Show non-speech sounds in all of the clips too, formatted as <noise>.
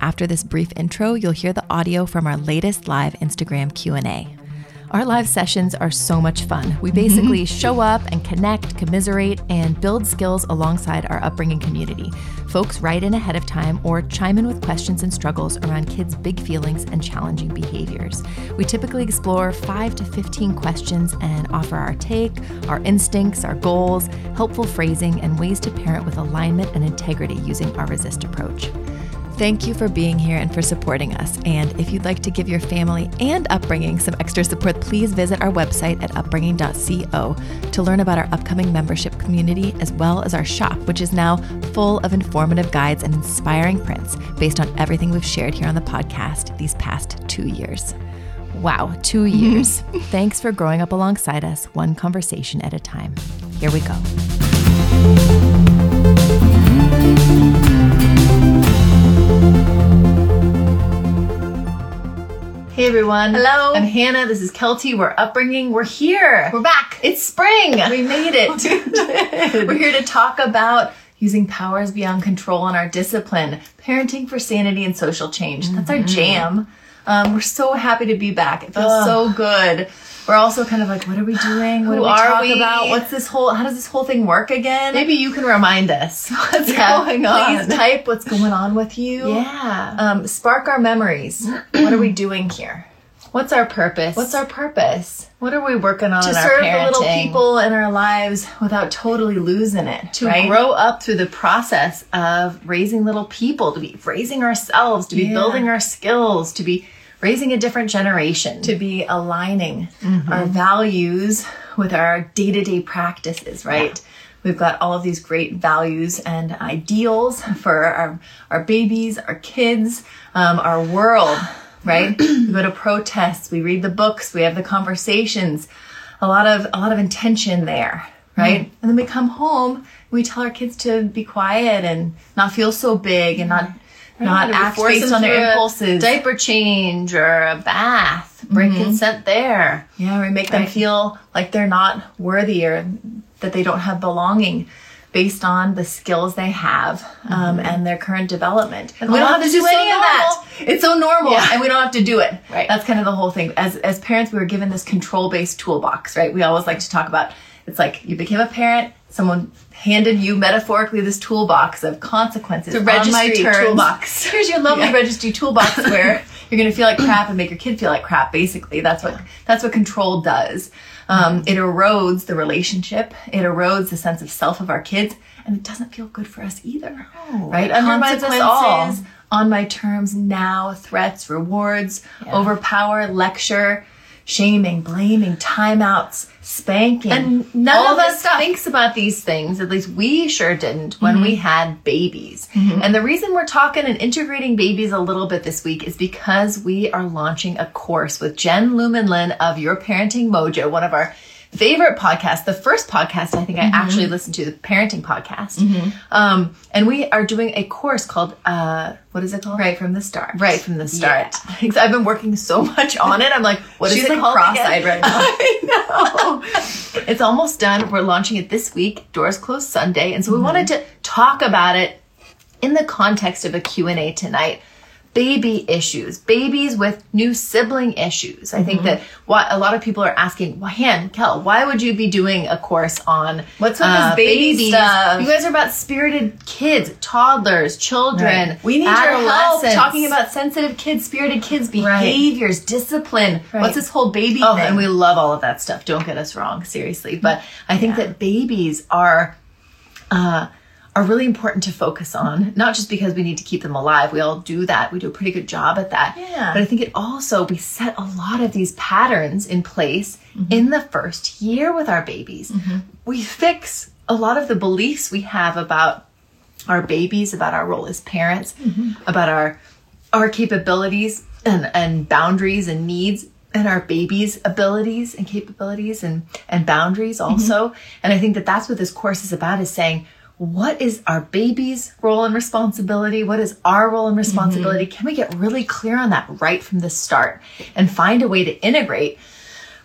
After this brief intro, you'll hear the audio from our latest live Instagram Q&A. Our live sessions are so much fun. We basically mm-hmm. show up and connect, commiserate, and build skills alongside our upbringing community. Folks write in ahead of time or chime in with questions and struggles around kids' big feelings and challenging behaviors. We typically explore 5 to 15 questions and offer our take, our instincts, our goals, helpful phrasing, and ways to parent with alignment and integrity using our resist approach. Thank you for being here and for supporting us. And if you'd like to give your family and upbringing some extra support, please visit our website at upbringing.co to learn about our upcoming membership community as well as our shop, which is now full of informative guides and inspiring prints based on everything we've shared here on the podcast these past two years. Wow, two <laughs> years. Thanks for growing up alongside us, one conversation at a time. Here we go. Hey everyone. Hello. I'm Hannah. This is Kelty. We're upbringing. We're here. We're back. It's spring. We made it. <laughs> We're here to talk about using powers beyond control in our discipline, parenting for sanity and social change. That's our jam. Um, we're so happy to be back. It feels Ugh. so good. We're also kind of like, what are we doing? What Who do we talk we? about? What's this whole? How does this whole thing work again? Maybe you can remind us <laughs> what's Yeah, going on. Please type what's going on with you. Yeah. Um, spark our memories. what are we doing here? what's our purpose? What's our purpose? what are we working on to serve the little people in our lives without totally losing it. to right? grow up through the process of raising little people, to be raising ourselves, to be Yeah. building our skills, to be raising a different generation, to be aligning Mm-hmm. our values with our day to day practices, right? We've got all of these great values and ideals for our, our babies, our kids, um, our world, right? <clears throat> we go to protests, we read the books, we have the conversations, a lot of a lot of intention there, right? And then we come home, we tell our kids to be quiet and not feel so big and not not act based on their impulses. diaper change or a bath. Break consent there. Yeah, we make them Right. feel like they're not worthy or that they don't have belonging based on the skills they have um, and their current development. And we don't have to do it's so any of that. It's so normal, Yeah. and we don't have to do it. Right. That's kind of the whole thing. As as parents, we were given this control based toolbox, right? We always like to talk about. It's like you became a parent. Someone handed you metaphorically this toolbox of consequences. The on my registry terms. toolbox. <laughs> Here's your lovely Yeah. registry toolbox <laughs> where you're going to feel like crap and make your kid feel like crap. Basically, that's what that's what control does. Um, it erodes the relationship. It erodes the sense of self of our kids, and it doesn't feel good for us either. right? it undermines us all. On my terms now. Threats, rewards, overpower, lecture, shaming, blaming, timeouts, spanking, And none all of us thinks about these things. At least we sure didn't when we mm-hmm. had babies. Mm-hmm. And the reason we're talking and integrating babies a little bit this week is because we are launching a course with Jen Lumanlan of Your Parenting Mojo, one of our favorite podcast, the first podcast I think I actually listened to, the parenting podcast. Um, and we are doing a course called, uh, what is it called? Right from the start. Right from the start. Because <laughs> I've been working so much on it. I'm like, what is She's it like called cross-eyed again? right now. <laughs> I know. it's almost done. We're launching it this week. Doors close Sunday. And so we wanted to talk about it in the context of a Q&A tonight. Baby issues, babies with new sibling issues. I think Mm-hmm. that what a lot of people are asking, why, Han, Kel, why would you be doing a course on uh, What's with this baby babies? stuff? You guys are about spirited kids, toddlers, children. Right. We need your help talking about sensitive kids, spirited kids, behaviors, discipline. Right. What's this whole baby Oh, thing? and we love all of that stuff. Don't get us wrong, seriously. But I think that babies are uh, are really important to focus on, not just because we need to keep them alive. We all do that. We do a pretty good job at that. Yeah. But I think it also we set a lot of these patterns in place mm-hmm. in the first year with our babies. Mm-hmm. We fix a lot of the beliefs we have about our babies, about our role as parents, mm-hmm. about our our capabilities and, and boundaries and needs and our babies' abilities and capabilities and, and boundaries also. And I think that that's what this course is about is saying, what is our baby's role and responsibility? What is our role and responsibility? Can we get really clear on that right from the start and find a way to integrate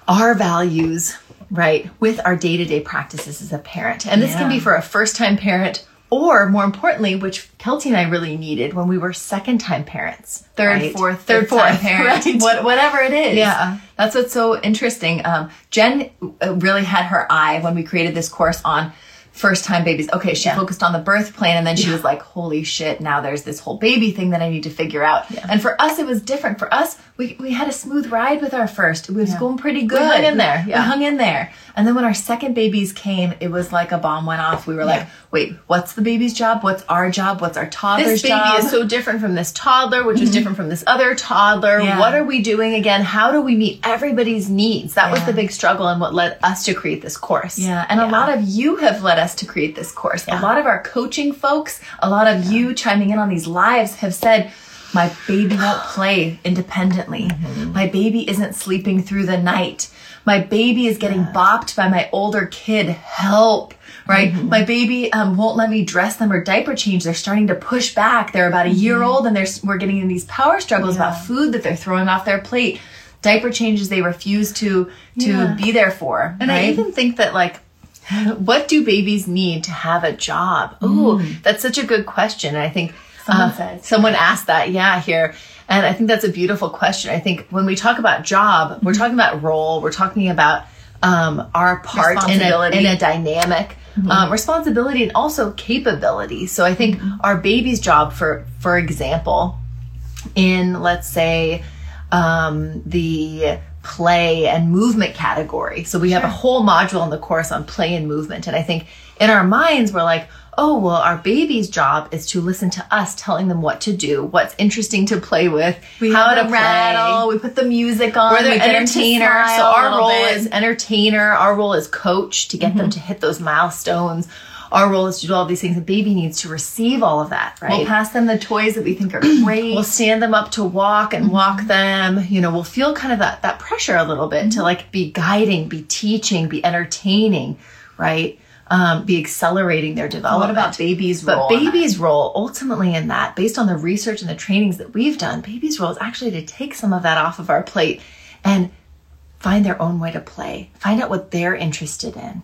our values, right, with our day to day practices as a parent. And this can be for a first time parent or more importantly, which Kelty and I really needed when we were second time parents. third, right? fourth, third, fourth, time <laughs> parent, right? what, whatever it is. Yeah. that's what's so interesting. Um, Jen uh, really had her eye when we created this course on first time babies. Okay, she focused on the birth plan, and then she was like, "Holy shit! Now there's this whole baby thing that I need to figure out." And for us, it was different. For us, we we had a smooth ride with our first. It was going pretty good. hung in there, We yeah. hung in there. And then when our second babies came, it was like a bomb went off. We were like, "Wait, what's the baby's job? What's our job? What's our toddler's job? This baby job?" is so different from this toddler, which is mm-hmm. different from this other toddler. Yeah. What are we doing again? How do we meet everybody's needs? That was the big struggle and what led us to create this course. Yeah, and a lot of you have led us to create this course. A lot of our coaching folks, a lot of you chiming in on these lives have said, my baby <sighs> won't play independently. Mm-hmm. My baby isn't sleeping through the night. My baby is getting bopped by my older kid. Help. Right? Mm-hmm. My baby um, won't let me dress them or diaper change. They're starting to push back. They're about a mm-hmm. year old and they're, we're getting in these power struggles about food that they're throwing off their plate. Diaper changes they refuse to to Yeah. be there for. And I even think that like <laughs> what do babies need to have a job? Ooh, that's such a good question. I think Someone uh, said. someone asked that, yeah, here. And I think that's a beautiful question. I think when we talk about job, we're talking about role, we're talking about um, our part in a, in a dynamic um, responsibility and also capability. So I think our baby's job, for for example, in let's say um, the play and movement category. So we have a whole module in the course on play and movement. And I think in our minds, we're like, oh, well, our baby's job is to listen to us telling them what to do, what's interesting to play with, we how to the play. We put the music on. We're the we get 'em to entertainer. So our role bit. is entertainer. Our role is coach to get them mm-hmm. to hit those milestones. Our role is to do all these things. The baby needs to receive all of that, right? We'll pass them the toys that we think are <clears throat> great. we'll stand them up to walk and walk Mm-hmm. them you know we'll feel kind of that that pressure a little bit to like be guiding be teaching be entertaining right um, be accelerating their development. what about babies' but role? that? baby's role ultimately in that based on the research and the trainings that we've done babies' role is actually to take some of that off of our plate and find their own way to play find out what they're interested in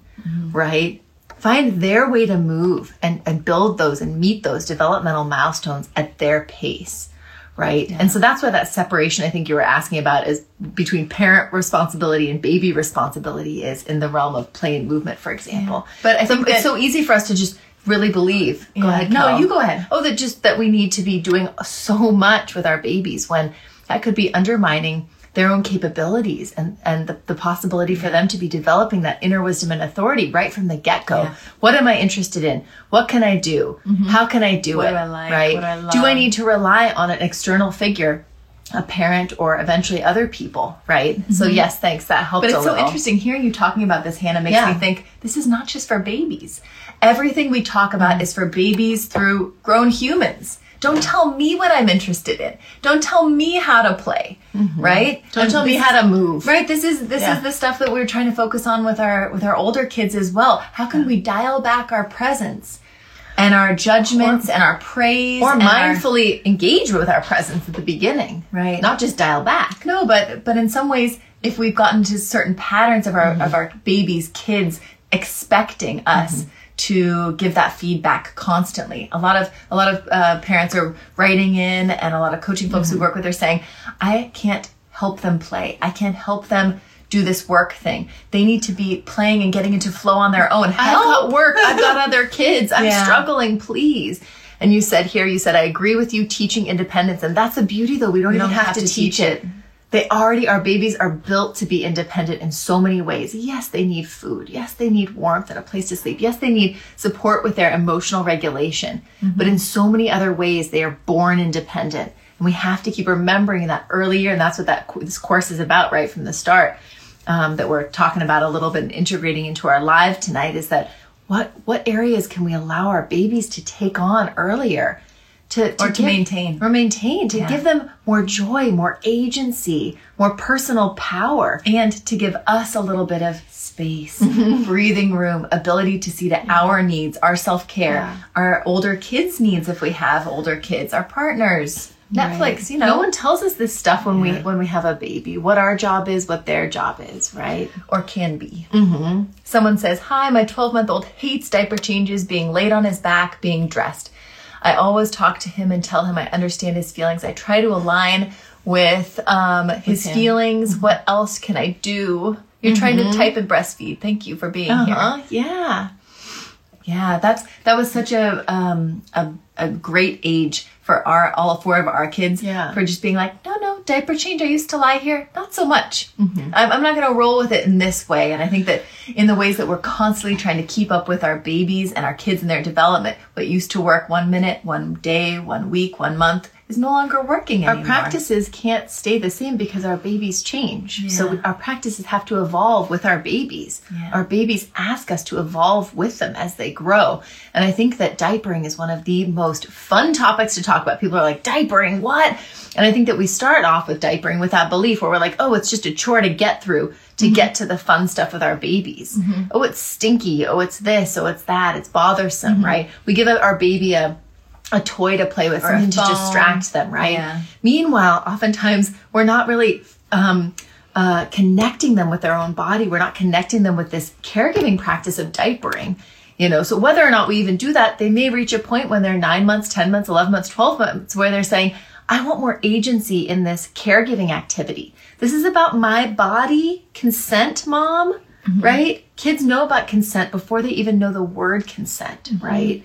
right find their way to move and, and build those and meet those developmental milestones at their pace right? And so that's why that separation i think you were asking about is between parent responsibility and baby responsibility is in the realm of play and movement for example. But I so think it's so easy for us to just really believe. Go Yeah. ahead No, you go ahead. oh that just that we need to be doing so much with our babies when that could be undermining their own capabilities and and the, the possibility for them to be developing that inner wisdom and authority right from the get-go Yeah. what am i interested in what can i do how can i do What it do I like? right What do I do i need to rely on an external figure a parent or eventually other people right so yes thanks that helps. But it's so interesting hearing you talking about this, Hannah, makes Yeah. me think this is not just for babies. Everything we talk about Mm. is for babies through grown humans. Don't tell me what I'm interested in. Don't tell me how to play, right? Mm-hmm. don't And tell me how to move Right. This is this Yeah. is the stuff that we're trying to focus on with our with our older kids as well. How can we dial back our presence and our judgments and our praise or and our- mindfully engage with our presence at the beginning Right. not just dial back No, but but in some ways, if we've gotten to certain patterns of our Mm-hmm. of our babies, kids expecting us to give that feedback constantly. A lot of a lot of uh, parents are writing in, and a lot of coaching folks Mm-hmm. who work with are saying, "I can't help them play. I can't help them." Do this work thing. They need to be playing and getting into flow on their own. I've got work. I've got other <laughs> kids. I'm Yeah. struggling. Please. And you said here, you said, I agree with you teaching independence. And that's the beauty though. We don't even have, to, teach it. They already, our babies are built to be independent in so many ways. Yes, they need food. Yes, they need warmth and a place to sleep. Yes, they need support with their emotional regulation. But in so many other ways, they are born independent. And we have to keep remembering that earlier. And that's what that this course is about right from the start um, that we're talking about a little bit and integrating into our live tonight is that what what areas can we allow our babies to take on earlier to, Or to maintain. or maintain to give them more joy more agency more personal power and to give us a little bit of space, <laughs> breathing room, ability to see to our needs, our self care, Yeah. our older kids' needs if we have older kids, our partners, Netflix, you know. no one tells us this stuff when we when we have a baby what our job is what their job is right or can be. Mm-hmm. Someone says, Hi, my 12 month old hates diaper changes, being laid on his back, being dressed. I always talk to him and tell him I understand his feelings. I try to align with um, his him. feelings. What else can I do? You're trying to type and breastfeed. Thank you for being here. uh-huh yeah Yeah, that's that was such a um a, a great age for our all four of our kids. Yeah. For just being like, no, no, diaper change. I used to lie here. Not so much. Mm-hmm. I'm, I'm not going to roll with it in this way. And I think that in the ways that we're constantly trying to keep up with our babies and our kids and their development, what used to work one minute, one day, one week, one month is no longer working anymore. our practices can't stay the same because our babies change. So we, our practices have to evolve with our babies. Yeah. Our babies ask us to evolve with them as they grow. And I think that diapering is one of the most fun topics to talk about. People are like, diapering, what? And I think that we start off with diapering with that belief where we're like, oh, it's just a chore to get through to Mm-hmm. get to the fun stuff with our babies. Oh, it's stinky. Oh, it's this. Oh, it's that. It's bothersome, Mm-hmm. right? We give our baby a a toy to play with, something to distract them, right? Yeah. Meanwhile, oftentimes we're not really um, uh, connecting them with their own body. We're not connecting them with this caregiving practice of diapering. You know, so whether or not we even do that, they may reach a point when they're nine months, 10 months, 11 months, 12 months, where they're saying, I want more agency in this caregiving activity. This is about my body, consent, mom, right? Kids know about consent before they even know the word consent, right?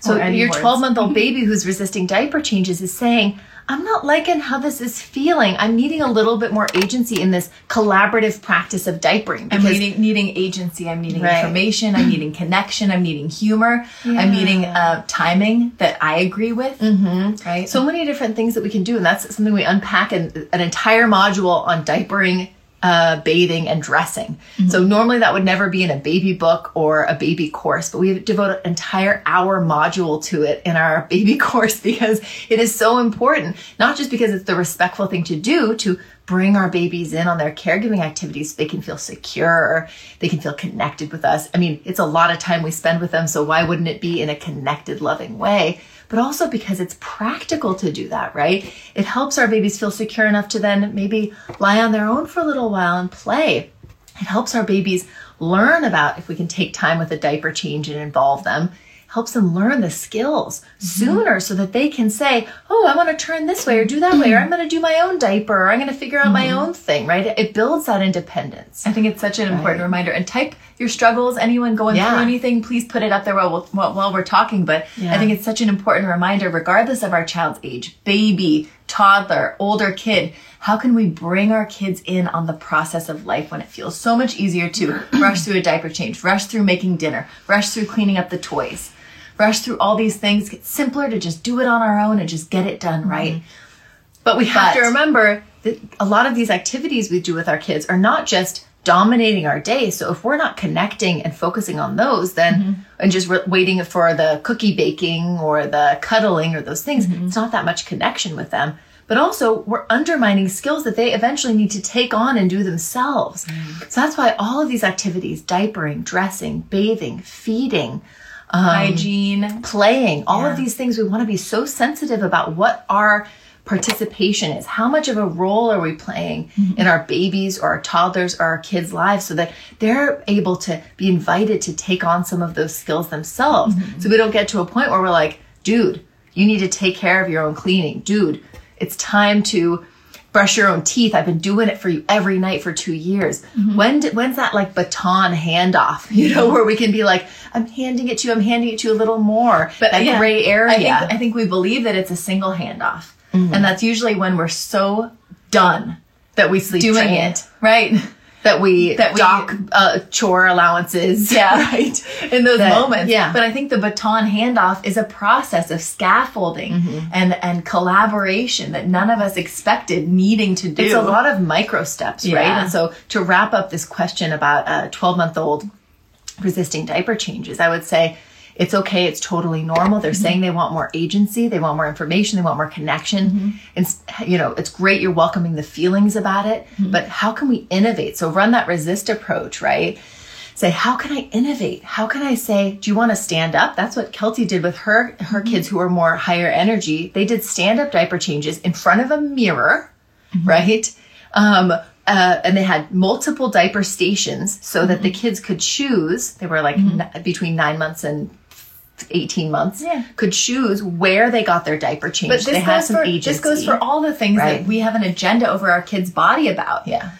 So Or your 12 month old <laughs> baby who's resisting diaper changes is saying, I'm not liking how this is feeling. I'm needing a little bit more agency in this collaborative practice of diapering. I'm needing needing agency. I'm needing Right. information. I'm needing connection. I'm needing humor. I'm needing uh, timing that I agree with. Mm-hmm. Right. so many different things that we can do. And that's something we unpack in an entire module on diapering, uh, bathing, and dressing. So normally that would never be in a baby book or a baby course, but we devote an entire hour module to it in our <laughs> baby course because it is so important. Not just because it's the respectful thing to do to bring our babies in on their caregiving activities so they can feel secure, they can feel connected with us. I mean, it's a lot of time we spend with them, so why wouldn't it be in a connected, loving way? But also because it's practical to do that, right? It helps our babies feel secure enough to then maybe lie on their own for a little while and play. It helps our babies learn about if we can take time with a diaper change and involve them. Helps them learn the skills mm-hmm. sooner so that they can say, Oh, I want to turn this way or do that way, or I'm going to do my own diaper, or I'm going to figure out my mm-hmm. own thing, right? It builds that independence. I think it's such an important reminder. And type your struggles. Anyone going Yeah. through anything, please put it up there while, while, while we're talking. But I think it's such an important reminder, regardless of our child's age, baby, toddler, older kid. How can we bring our kids in on the process of life when it feels so much easier to <clears throat> rush through a diaper change, rush through making dinner, rush through cleaning up the toys, rush through all these things? It's simpler to just do it on our own and just get it done right. Mm-hmm. But we have But- to remember that a lot of these activities we do with our kids are not just dominating our day. So if we're not connecting and focusing on those, then mm-hmm. and just re- waiting for the cookie baking or the cuddling or those things, mm-hmm. it's not that much connection with them. But also, we're undermining skills that they eventually need to take on and do themselves. So that's why all of these activities diapering, dressing, bathing, feeding, Um, Hygiene. playing, all of these things, we want to be so sensitive about what our participation is. How much of a role are we playing mm-hmm. in our babies or our toddlers or our kids' lives so that they're able to be invited to take on some of those skills themselves. Mm-hmm. So we don't get to a point where we're like, dude, you need to take care of your own cleaning. Dude, it's time to brush your own teeth. I've been doing it for you every night for two years. Mm-hmm. When did, when's that like baton handoff? <laughs> You know, where we can be like, I'm handing it to you. I'm handing it to you a little more. But that yeah, gray area. I think, I think we believe that it's a single handoff. Mm-hmm. And that's usually when we're so done that we sleep doing train, it, right? That we That we- dock uh, chore allowances. Yeah. <laughs> right. in those That- moments. yeah. But I think the baton handoff is a process of scaffolding Mm-hmm. and, and collaboration that none of us expected needing to do. It's a lot of micro steps, right? And so to wrap up this question about a 12 month old resisting diaper changes, I would say it's okay. It's totally normal. They're mm-hmm. saying they want more agency. They want more information. They want more connection. Mm-hmm. And, you know, it's great. You're welcoming the feelings about it, mm-hmm. but how can we innovate? So run that resist approach, right? Say, how can I innovate? How can I say, do you want to stand up? That's what Kelty did with her, her kids who are more higher energy. They did stand up diaper changes in front of a mirror right? Um, uh, and they had multiple diaper stations so that the kids could choose. They were like n- between nine months and 18 months, Yeah. could choose where they got their diaper changed. But this they goes, some for, agency. this goes for all the things Right. that we have an agenda over our kids' body about. Yeah.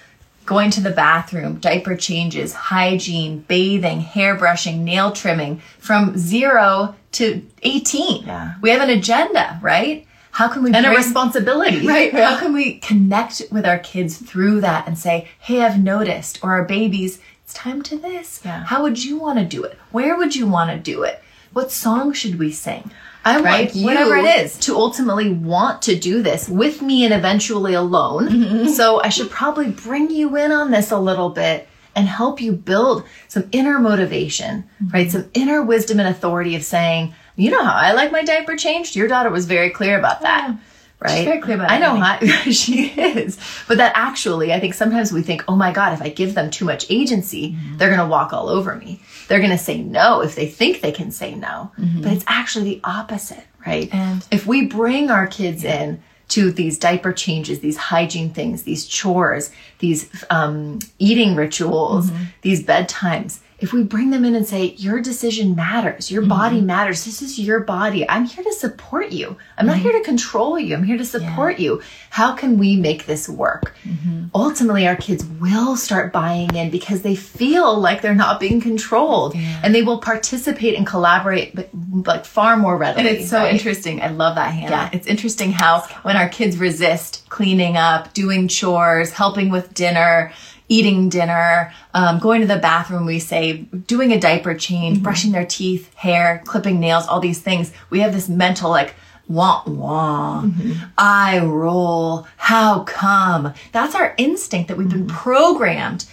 Going to the bathroom, diaper changes, hygiene, bathing, hair brushing, nail trimming from zero to 18. Yeah. We have an agenda, right? How can we And a responsibility. <laughs> Right. How can we connect with our kids through that and say, hey, I've noticed, or our babies, it's time to this. Yeah. How would you want to do it? Where would you want to do it? What song should we sing? I Right? want you Whatever it is. to ultimately want to do this with me and eventually alone. Mm-hmm. So I should probably bring you in on this a little bit and help you build some inner motivation, Mm-hmm. right? Some inner wisdom and authority of saying, you know how I like my diaper changed? Your daughter was very clear about that. Right. very clear about I know how <laughs> she is. But that actually, I think sometimes we think, oh my God, if I give them too much agency, Mm-hmm. they're going to walk all over me. They're going to say no if they think they can say no. Mm-hmm. But it's actually the opposite, right? And- if we bring our kids in to these diaper changes, these hygiene things, these chores, these um, eating rituals, Mm-hmm. these bedtimes, if we bring them in and say, your decision matters, your body Mm-hmm. matters, this is your body, I'm here to support you. I'm not Mm-hmm. here to control you, I'm here to support you. How can we make this work? Mm-hmm. Ultimately, our kids will start buying in because they feel like they're not being controlled and they will participate and collaborate but like far more readily. And it's so right? interesting. I love that, Hannah. Yeah. It's interesting how when our kids resist cleaning up, doing chores, helping with dinner, eating dinner, um, going to the bathroom, we say, doing a diaper change, mm-hmm. brushing their teeth, hair, clipping nails, all these things. We have this mental like, wah wah, mm-hmm. I roll, how come? That's our instinct that we've been mm-hmm. programmed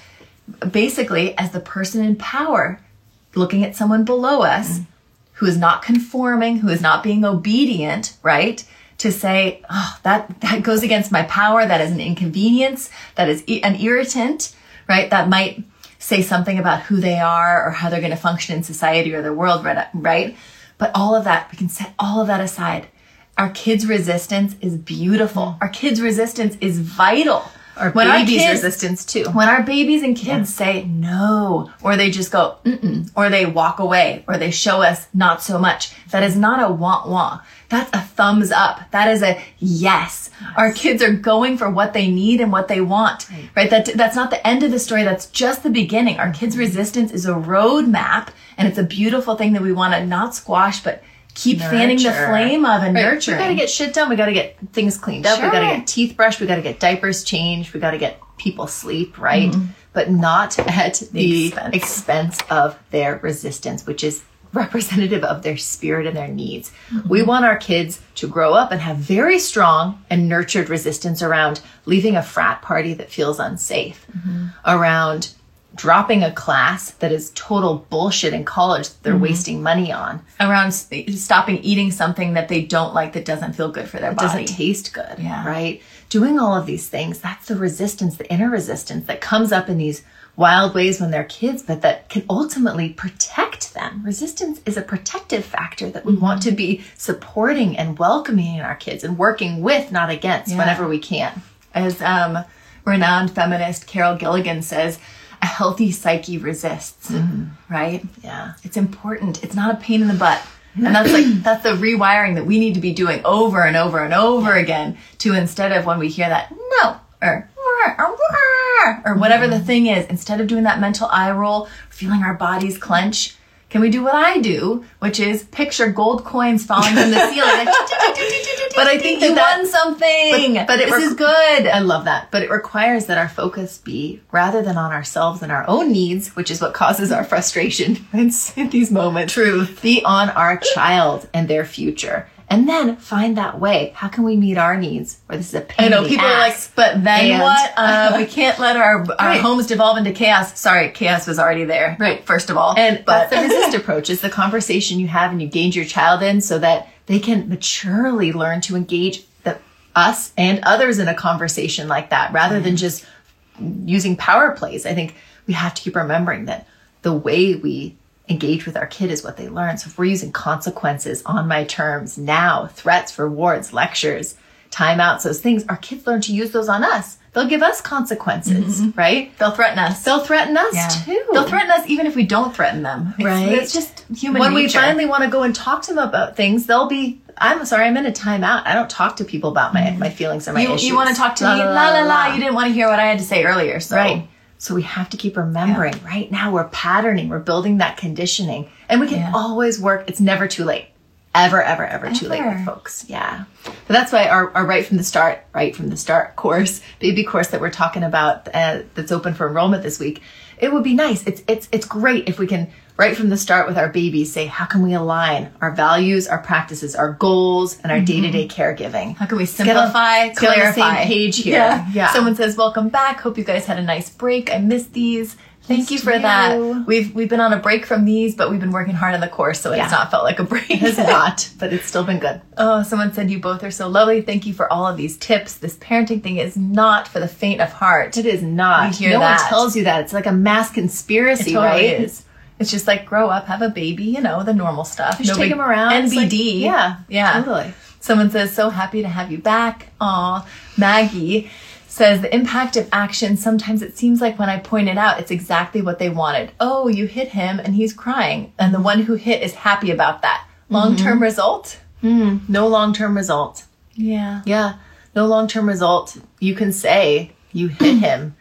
basically as the person in power looking at someone below us who is not conforming, who is not being obedient, right? To say, oh, that, that goes against my power. That is an inconvenience. That is an irritant, right? That might say something about who they are or how they're going to function in society or the world, right? But all of that, we can set all of that aside. Our kids' resistance is beautiful. Mm. Our kids' resistance is vital. Our When our kids- resistance too. when our babies and kids say no, or they just go, mm-mm, or they walk away, or they show us not so much, that is not a want want. That's a thumbs up. That is a yes. Our kids are going for what they need and what they want, right? That, that's not the end of the story. That's just the beginning. Our kids' resistance is a roadmap, and it's a beautiful thing that we want to not squash, but keep fanning the flame of and Right. nurturing. We got to get shit done. We got to get things cleaned up. We got to get teeth brushed. We got to get diapers changed. We got to get people sleep, right? Mm-hmm. But not at the, expense. expense. of their resistance, which is <laughs> representative of their spirit and their needs. We want our kids to grow up and have very strong and nurtured resistance around leaving a frat party that feels unsafe, around dropping a class that is total bullshit in college that they're mm-hmm. wasting money on around stopping eating something that they don't like that doesn't feel good for their body. doesn't taste good, Yeah. right? Doing all of these things, that's the resistance, the inner resistance that comes up in these wild ways when they're kids, but that can ultimately protect them. Resistance is a protective factor that we want to be supporting and welcoming in our kids and working with, not against, Yeah. whenever we can. As um, renowned feminist Carol Gilligan says, a healthy psyche resists, right? Yeah. It's important. It's not a pain in the butt. And that's like, <clears throat> that's the rewiring that we need to be doing over and over and over again to instead of when we hear that no or or, whatever the mm-hmm. thing is, instead of doing that mental eye roll, feeling our bodies clench, can we do what I do, which is picture gold coins falling from the <laughs> ceiling? But I think that you that- won something. But- but it this is good. I love that. But it requires that our focus be rather than on ourselves and our own needs, which is what causes our frustration <laughs> in in these moments. Truth. Be on our child and their future. And then find that way. How can we meet our needs? Where this is a pain I know people are like, but then And- what? <laughs> Uh, we can't let our our Right. homes devolve into chaos. Sorry, chaos was already there. Right. First of all, And but that's the resist approach is the conversation you have and you engage your child in so that they can maturely learn to engage the, us and others in a conversation like that rather than just using power plays. I think we have to keep remembering that the way we engage with our kid is what they learn. So if we're using consequences on my terms now, threats, rewards, lectures, timeouts, those things, our kids learn to use those on us. They'll give us consequences, right? they'll threaten us. They'll threaten us Yeah. too. They'll threaten us even if we don't threaten them. It's, Right. It's just human when we finally want to go and talk to them about things, they'll be, I'm sorry, I'm in a timeout. I don't talk to people about my, my feelings or my Mm-hmm. you, issues. you want to talk to me? La la la. You didn't want to hear what I had to say earlier. So. Right. So we have to keep remembering right now we're patterning, we're building that conditioning, and we can Yeah. always work. It's never too late. Ever, ever, ever too late with folks. Yeah. But that's why our, our right from the start, right from the start course, baby course that we're talking about uh, that's open for enrollment this week. It would be nice. It's it's it's great if we can right from the start with our babies say how can we align our values, our practices, our goals, and our day to day caregiving. How can we get on- simplify, let's get on the clarify? same page here. Yeah. Yeah. Someone says, "Welcome back. Hope you guys had a nice break. I missed these. Thank you for you. that. We've we've been on a break from these, but we've been working hard on the course, so Yeah. it's not felt like a break. It's <laughs> not, but it's still been good. Oh, someone said you both are so lovely. Thank you for all of these tips. This parenting thing is not for the faint of heart. It is not. We hear no that. one tells you that. It's like a mass conspiracy, It totally right? is. It's just like grow up, have a baby, you know, the normal stuff. Just take them around. It's like- NBD. yeah, Yeah. totally. Someone says, so happy to have you back. Aw. Maggie says the impact of action. Sometimes it seems like when I point it out, it's exactly what they wanted. Oh, you hit him and he's crying. And the one who hit is happy about that. Long term Mm-hmm. result? No long term result. Yeah. Yeah, no long term result. You can say you hit him.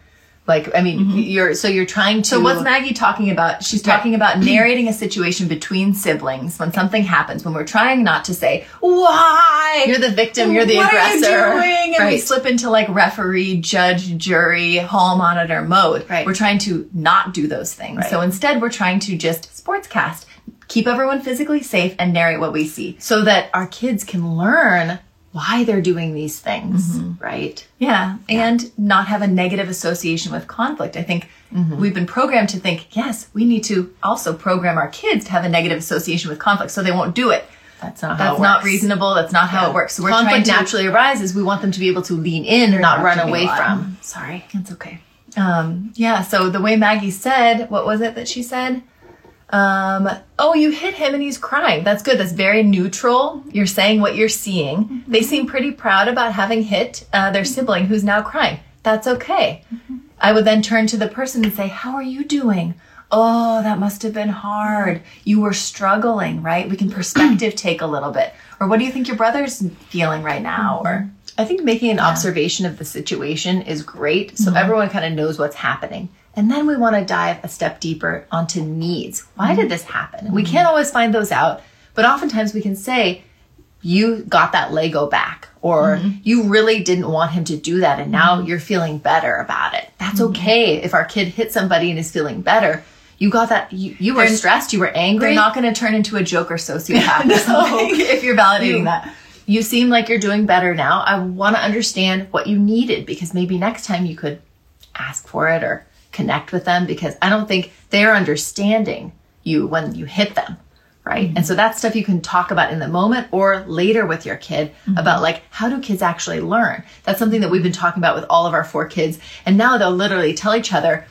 Like, I mean, you're so you're trying to. Mm-hmm. So what's Maggie talking about? She's talking about <clears throat> narrating a situation between siblings when something happens, when we're trying not to say, why? You're the victim. You're the what aggressor. are you doing? And we Right. slip into like referee, judge, jury, hall monitor mode. Right. We're trying to not do those things. Right. So instead, we're trying to just sportscast, keep everyone physically safe, and narrate what we see. so that our kids can learn why they're doing these things, right? Yeah, and not have a negative association with conflict. I think Mm-hmm. we've been programmed to think, yes, we need to also program our kids to have a negative association with conflict so they won't do it. That's not how That's not works. reasonable. That's not how it works. So we're Conflict trying to naturally arises. We want them to be able to lean in and not run away from. Sorry. It's okay. Um, yeah, so the way Maggie said, what was it that she said? Um, oh, you hit him and he's crying. That's good. That's very neutral. You're saying what you're seeing. They mm-hmm. seem pretty proud about having hit uh, their mm-hmm. sibling who's now crying. That's okay. Mm-hmm. I would then turn to the person and say, How are you doing? Oh, that must have been hard. You were struggling, right? We can <clears throat> perspective take a little bit. Or what do you think your brother's feeling right now? Or I think making an observation of the situation is great so everyone kind of knows what's happening. And then we want to dive a step deeper onto needs. Why did this happen? We can't always find those out, but oftentimes we can say, you got that Lego back, or mm-hmm. you really didn't want him to do that, and now mm-hmm. you're feeling better about it. That's mm-hmm. okay. If our kid hit somebody and is feeling better, you got that, you, you were stressed, you were angry. they're not going to turn into a joker sociopath <laughs> <laughs> or something if you're validating You- that. you seem like you're doing better now. I want to understand what you needed because maybe next time you could ask for it or connect with them because I don't think they're understanding you when you hit them. Right. And so that's stuff you can talk about in the moment or later with your kid about like, how do kids actually learn? That's something that we've been talking about with all of our four kids. And now they'll literally tell each other,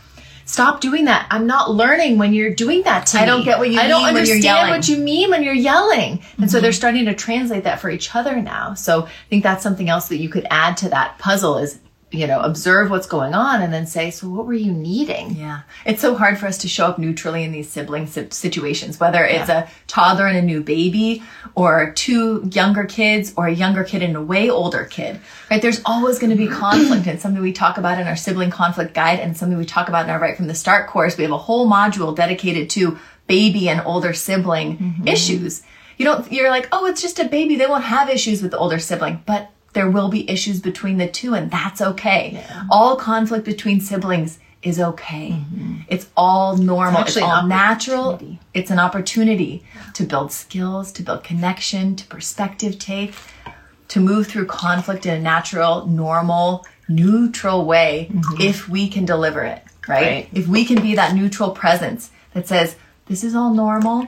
Stop doing that. I'm not learning when you're doing that to I me. I don't get what you I don't mean when you're understand yelling." what you mean when you're yelling. And so mm-hmm. they're starting to translate that for each other now. So I think that's something else that you could add to that puzzle is, you know, observe what's going on and then say, so what were you needing? Yeah. It's so hard for us to show up neutrally in these sibling situations, whether it's a toddler and a new baby or two younger kids or a younger kid and a way older kid, right? There's always going to be conflict and something we talk about in our sibling conflict guide and something we talk about in our right from the start course. We have a whole module dedicated to baby and older sibling mm-hmm. issues. You don't, you're like, oh, it's just a baby. They won't have issues with the older sibling, but there will be issues between the two and that's okay. All conflict between siblings is okay. Mm-hmm. It's all normal. It's, actually an all natural. It's an opportunity to build skills, to build connection, to perspective take, to move through conflict in a natural, normal, neutral way mm-hmm. if we can deliver it, right? Right. If we can be that neutral presence that says, this is all normal.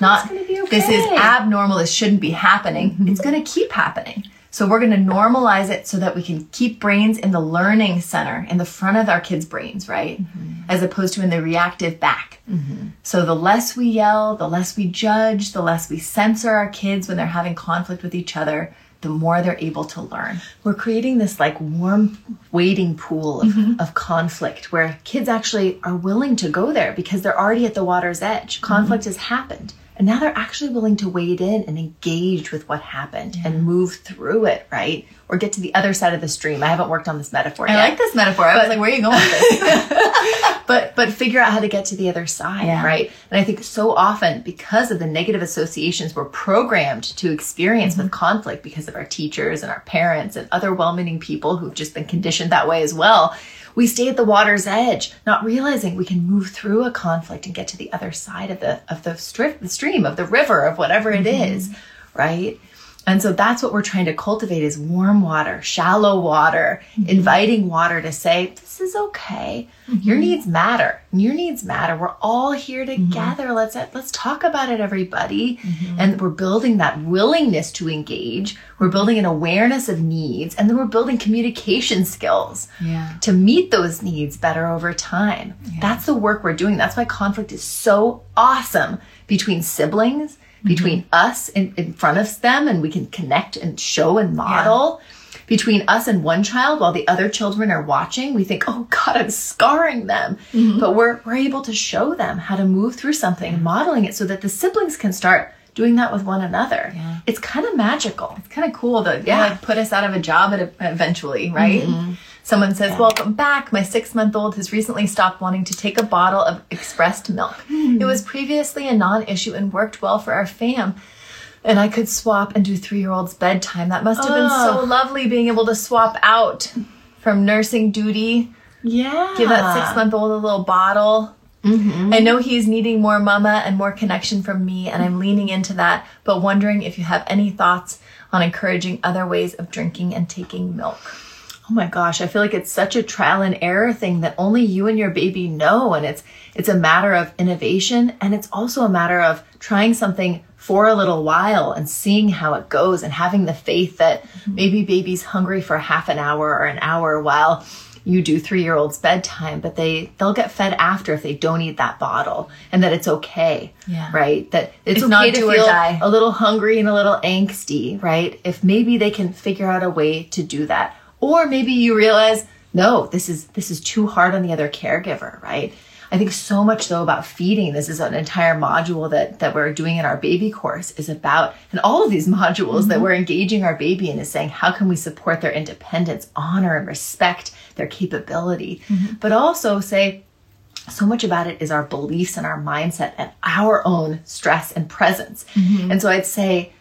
Not be this is abnormal, this shouldn't be happening. Mm-hmm. It's going to keep happening. So we're going to normalize it so that we can keep brains in the learning center, in the front of our kids' brains, right? Mm-hmm. As opposed to in the reactive back. Mm-hmm. So the less we yell, the less we judge, the less we censor our kids when they're having conflict with each other, the more they're able to learn. We're creating this like warm waiting pool of, mm-hmm. of conflict where kids actually are willing to go there because they're already at the water's edge. Conflict has happened. And now they're actually willing to wade in and engage with what happened and move through it, right? Or get to the other side of the stream. I haven't worked on this metaphor I yet. like this metaphor. I was like, where are you going with this? <laughs> <laughs> but but figure out how to get to the other side Yeah. right and i think so often because of the negative associations we're programmed to experience Mm-hmm. with conflict because of our teachers and our parents and other well-meaning people who've just been conditioned that way as well we stay at the water's edge not realizing we can move through a conflict and get to the other side of the of the strip the stream of the river of whatever it Mm-hmm. is right and so that's what we're trying to cultivate is warm water, shallow water, Mm-hmm. inviting water to say, this is okay. Your needs matter. Your needs matter. We're all here Mm-hmm. together. Let's let's talk about it, everybody. And we're building that willingness to engage. We're building an awareness of needs, and then we're building communication skills Yeah. to meet those needs better over time. That's the work we're doing. That's why conflict is so awesome between siblings, between mm-hmm. us in, in front of them, and we can connect and show and model. Between us and one child while the other children are watching, we think, oh God, I'm scarring them. Mm-hmm. But we're, we're able to show them how to move through something and modeling it so that the siblings can start doing that with one another. Yeah. It's kind of magical. It's kind of cool that Yeah. yeah. like put us out of a job at eventually, right? Mm-hmm. Someone says, "Welcome back. My six-month-old has recently stopped wanting to take a bottle of expressed milk. It hmm. was previously a non-issue and worked well for our fam." And I could swap and do three-year-old's bedtime. That must have been so Oh. lovely being able to swap out from nursing duty. Yeah. Give that six-month-old a little bottle. Mm-hmm. I know he's needing more mama and more connection from me, and I'm leaning into that, but wondering if you have any thoughts on encouraging other ways of drinking and taking milk. Oh my gosh, I feel like it's such a trial and error thing that only you and your baby know and it's it's a matter of innovation and it's also a matter of trying something for a little while and seeing how it goes and having the faith that mm-hmm. maybe baby's hungry for half an hour or an hour while you do 3-year-olds bedtime but they they'll get fed after if they don't eat that bottle and that it's okay. Yeah. Right? That it's, It's okay not to feel a little hungry and a little angsty, right? If maybe they can figure out a way to do that. Or maybe you realize, no, this is this is too hard on the other caregiver, right? I think so much though about feeding. This is an entire module that that we're doing in our baby course is about and all of these <laughs> modules that mm-hmm. we're engaging our baby in is saying how can we support their independence, honor and respect their capability, mm-hmm. but also say so much about it is our beliefs and our mindset and our own stress and presence. Mm-hmm. And so I'd say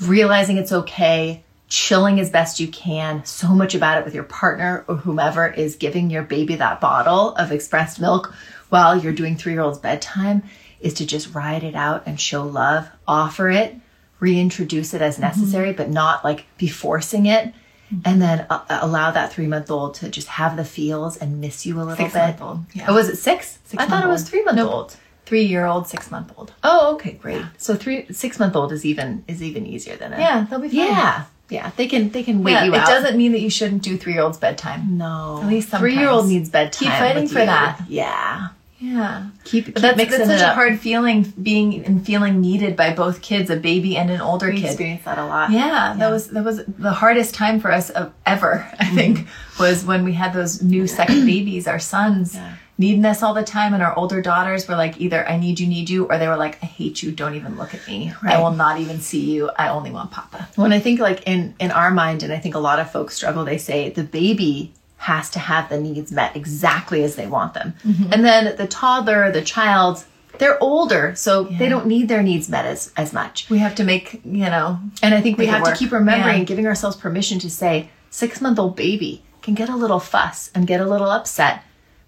realizing it's okay, chilling as best you can, so much about it with your partner or whomever is giving your baby that bottle of expressed milk while you're doing three year old's bedtime is to just ride it out and show love, offer it, reintroduce it as mm-hmm. necessary, but not like be forcing it. Mm-hmm. And then uh, uh allow that three month old to just have the feels and miss you a little bit. Six-month-old, yeah. Oh, was it six? I thought it was three month Nope. old. Three year old, six month old. Oh, okay, great. So three six month old is even is even easier than a Yeah, they'll be fine. yeah Yeah, they can they can wait Yeah, you it out. It doesn't mean that you shouldn't do three year old's bedtime. No, At least three year old needs bedtime. Keep fighting for you. that. Yeah, Yeah. keep, keep that's, mixing that's such a hard feeling being and feeling needed by both kids, a baby and an older We kid. experience that a lot. Yeah, that was that was the hardest time for us of ever. <laughs> I think mm-hmm. was when we had those new second <clears throat> babies, our sons Yeah. Needing us all the time, and our older daughters were like, either I need you, need you, or they were like, I hate you, don't even look at me. Right. I will not even see you. I only want Papa. When I think like in in our mind, and I think a lot of folks struggle, they say the baby has to have the needs met exactly as they want them, mm-hmm. and then the toddler, the child, they're older, so they don't need their needs met as as much. We have to make you know. And I think we have to keep remembering, Yeah. giving ourselves permission to say, six month old baby can get a little fuss and get a little upset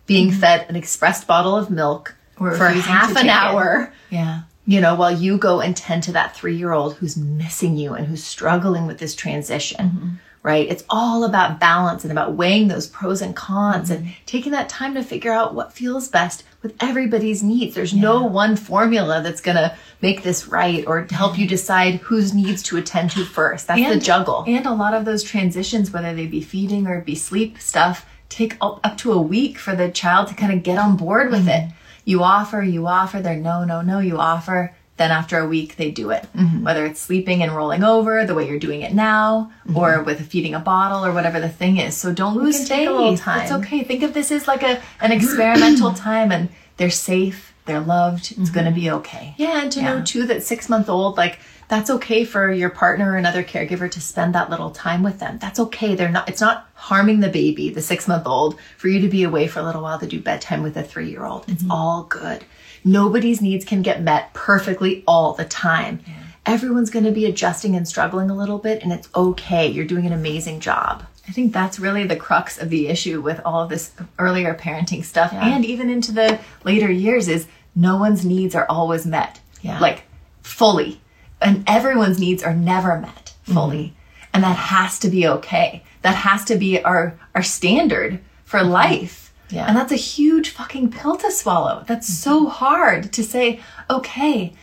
being mm-hmm. fed an expressed bottle of milk Or for half an take it. hour. Yeah. You know, while you go and tend to that three year old who's missing you and who's struggling with this transition, mm-hmm. right? It's all about balance and about weighing those pros and cons and mm-hmm. taking that time to figure out what feels best with everybody's needs. There's no one formula that's going to make this right or help you decide whose needs to attend to first. That's the juggle. And a lot of those transitions, whether they be feeding or be sleep stuff, take up, up to a week for the child to kind of get on board with it. Mm-hmm. You offer, you offer, they're no, no, no, you offer. Then after a week, they do it. Mm-hmm. Whether it's sleeping and rolling over the way you're doing it now, mm-hmm. or with feeding a bottle or whatever the thing is. So don't lose faith. take a little It's okay. Think of this as like a an experimental <clears throat> time, and they're safe, they're loved. It's gonna be okay. Yeah, and to know too that six month old, like that's okay for your partner or another caregiver to spend that little time with them. That's okay. They're not. It's not harming the baby, the six month old, for you to be away for a little while to do bedtime with a three year old. It's mm-hmm. all good. Nobody's needs can get met perfectly all the time. Everyone's going to be adjusting and struggling a little bit, and it's okay. You're doing an amazing job. I think that's really the crux of the issue with all of this earlier parenting stuff and even into the later years is no one's needs are always met. Yeah. Like fully. And everyone's needs are never met fully. Mm-hmm. And that has to be okay. That has to be our our standard for mm-hmm. life. Yeah. And that's a huge fucking pill to swallow. That's so mm-hmm. hard to say, okay,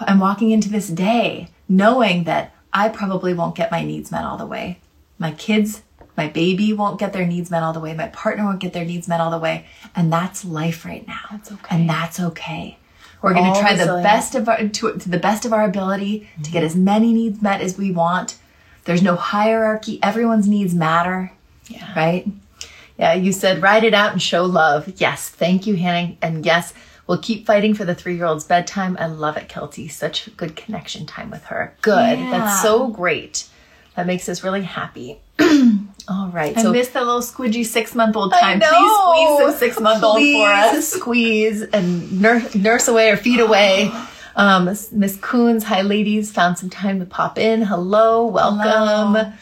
I'm walking into this day knowing that I probably won't get my needs met all the way. My kids, my baby won't get their needs met all the way. My partner won't get their needs met all the way. And that's life right now. That's okay. And that's okay. We're going to try the resilient. best of our, to, to the best of our ability to get mm-hmm. as many needs met as we want. There's no hierarchy. Everyone's needs matter. Yeah. Right? Yeah, you said ride it out and show love. Yes, thank you, Hannah. And yes, we'll keep fighting for the three year old's bedtime. I love it, Kelty. Such a good connection time with her. Good. Yeah. That's so great. That makes us really happy. <clears throat> All right. I so miss the little squidgy six month old time. Please squeeze some six month old for us. Squeeze and nurse, nurse away or feed away. <gasps> Um, Miss Coons, hi ladies, found some time to pop in. Hello, welcome. Hello.